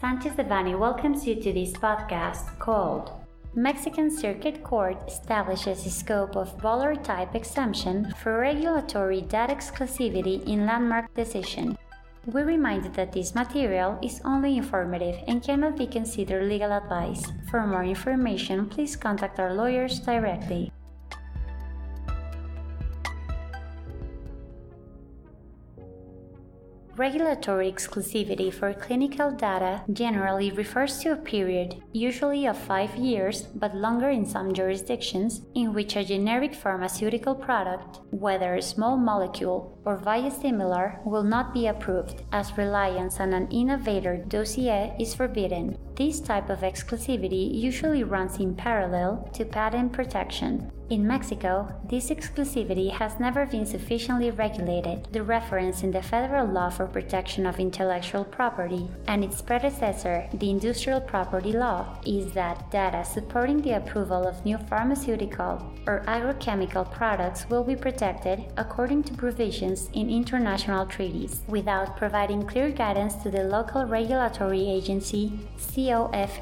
Sanchez Devanny welcomes you to this podcast called Mexican Circuit Court establishes a scope of Bolar type exemption for regulatory data exclusivity in landmark decision. We remind that this material is only informative and cannot be considered legal advice. For more information, please contact our lawyers directly. Regulatory exclusivity for clinical data generally refers to a period, usually of five years but longer in some jurisdictions, in which a generic pharmaceutical product, whether a small molecule or biosimilar, will not be approved, as reliance on an innovator dossier is forbidden. This type of exclusivity usually runs in parallel to patent protection. In Mexico, this exclusivity has never been sufficiently regulated. The reference in the federal law for protection of intellectual property and its predecessor, the industrial property law, is that data supporting the approval of new pharmaceutical or agrochemical products will be protected according to provisions in international treaties, without providing clear guidance to the local regulatory agency, COFEPRIS,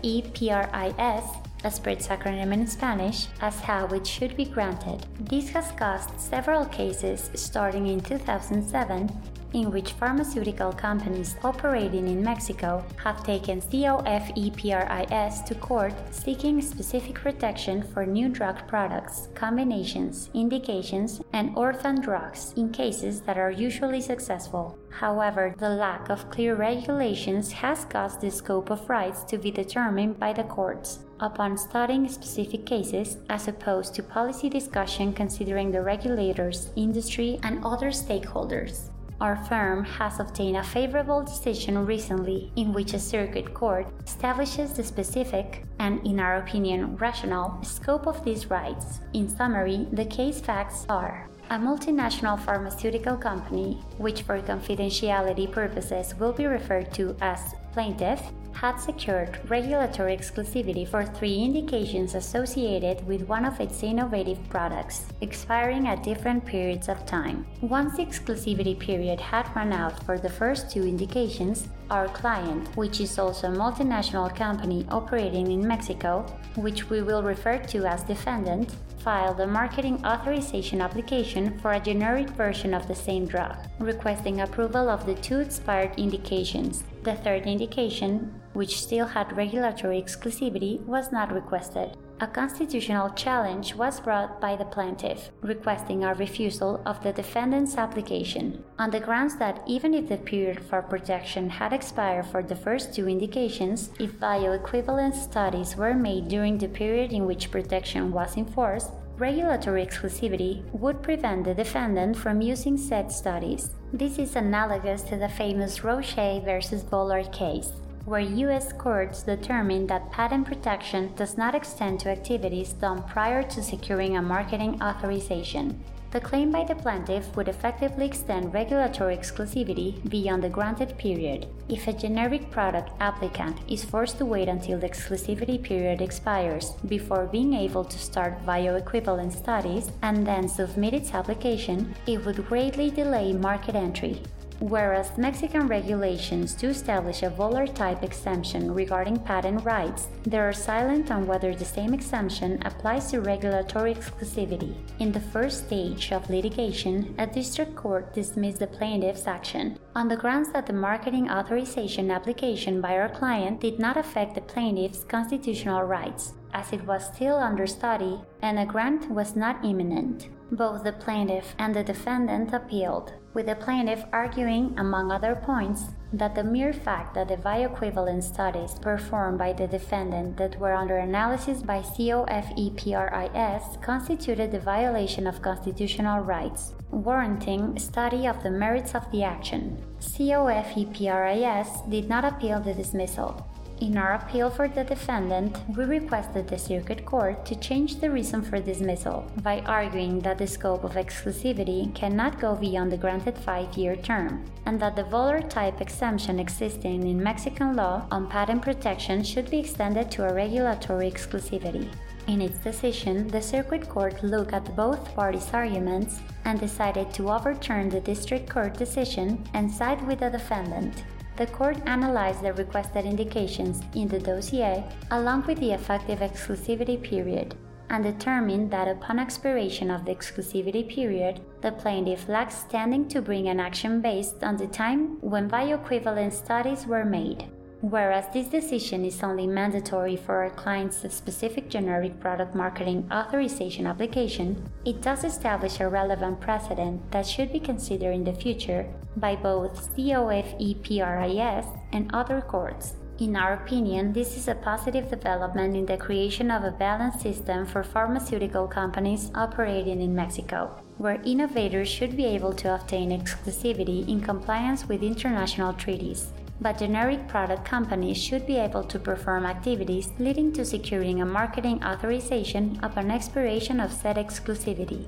a spread acronym in Spanish, as how it should be granted. This has caused several cases starting in 2007 in which pharmaceutical companies operating in Mexico have taken COFEPRIS to court seeking specific protection for new drug products, combinations, indications, and orphan drugs in cases that are usually successful. However, the lack of clear regulations has caused the scope of rights to be determined by the courts upon studying specific cases as opposed to policy discussion considering the regulators, industry, and other stakeholders. Our firm has obtained a favorable decision recently in which a circuit court establishes the specific and, in our opinion, rational scope of these rights. In summary, the case facts are a multinational pharmaceutical company, which for confidentiality purposes will be referred to as plaintiff, had secured regulatory exclusivity for three indications associated with one of its innovative products, expiring at different periods of time. Once the exclusivity period had run out for the first two indications, our client, which is also a multinational company operating in Mexico, which we will refer to as defendant, filed a marketing authorization application for a generic version of the same drug, requesting approval of the two expired indications. The third indication, which still had regulatory exclusivity, was not requested. A constitutional challenge was brought by the plaintiff, requesting a refusal of the defendant's application, on the grounds that even if the period for protection had expired for the first two indications, if bioequivalence studies were made during the period in which protection was enforced, regulatory exclusivity would prevent the defendant from using said studies. This is analogous to the famous Roche versus Bolar case where U.S. courts determined that patent protection does not extend to activities done prior to securing a marketing authorization. The claim by the plaintiff would effectively extend regulatory exclusivity beyond the granted period if a generic product applicant is forced to wait until the exclusivity period expires before being able to start bioequivalent studies and then submit its application, it would greatly delay market entry. Whereas Mexican regulations do establish a Bolar type exemption regarding patent rights, they are silent on whether the same exemption applies to regulatory exclusivity. In the first stage of litigation, a district court dismissed the plaintiff's action on the grounds that the marketing authorization application by our client did not affect the plaintiff's constitutional rights, as it was still under study and a grant was not imminent. Both the plaintiff and the defendant appealed with the plaintiff arguing, among other points, that the mere fact that the bioequivalent studies performed by the defendant that were under analysis by COFEPRIS constituted the violation of constitutional rights, warranting study of the merits of the action. COFEPRIS did not appeal the dismissal. In our appeal for the defendant, we requested the Circuit Court to change the reason for dismissal by arguing that the scope of exclusivity cannot go beyond the granted five year term, and that the Bolar type exemption existing in Mexican law on patent protection should be extended to a regulatory exclusivity. In its decision, the Circuit Court looked at both parties' arguments and decided to overturn the District Court decision and side with the defendant. The court analyzed the requested indications in the dossier along with the effective exclusivity period and determined that upon expiration of the exclusivity period, the plaintiff lacks standing to bring an action based on the time when bioequivalent studies were made. Whereas this decision is only mandatory for a client's specific generic product marketing authorization application, it does establish a relevant precedent that should be considered in the future by both COFEPRIS and other courts. In our opinion, this is a positive development in the creation of a balanced system for pharmaceutical companies operating in Mexico, where innovators should be able to obtain exclusivity in compliance with international treaties. But generic product companies should be able to perform activities leading to securing a marketing authorization upon expiration of said exclusivity.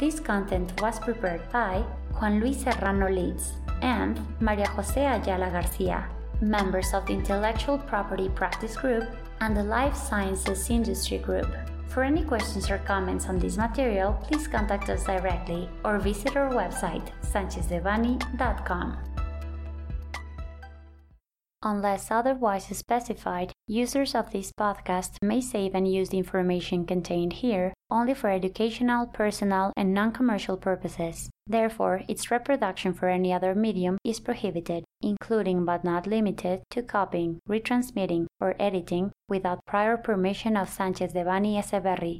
This content was prepared by Juan Luis Serrano Leets and Maria Jose Ayala Garcia, members of the Intellectual Property Practice Group and the Life Sciences Industry Group. For any questions or comments on this material, please contact us directly or visit our website, sanchezdevanny.com. Unless otherwise specified, users of this podcast may save and use the information contained here only for educational, personal, and non commercial purposes. Therefore, its reproduction for any other medium is prohibited, including but not limited to copying, retransmitting, or editing without prior permission of Sanchez Devanny Eseverri,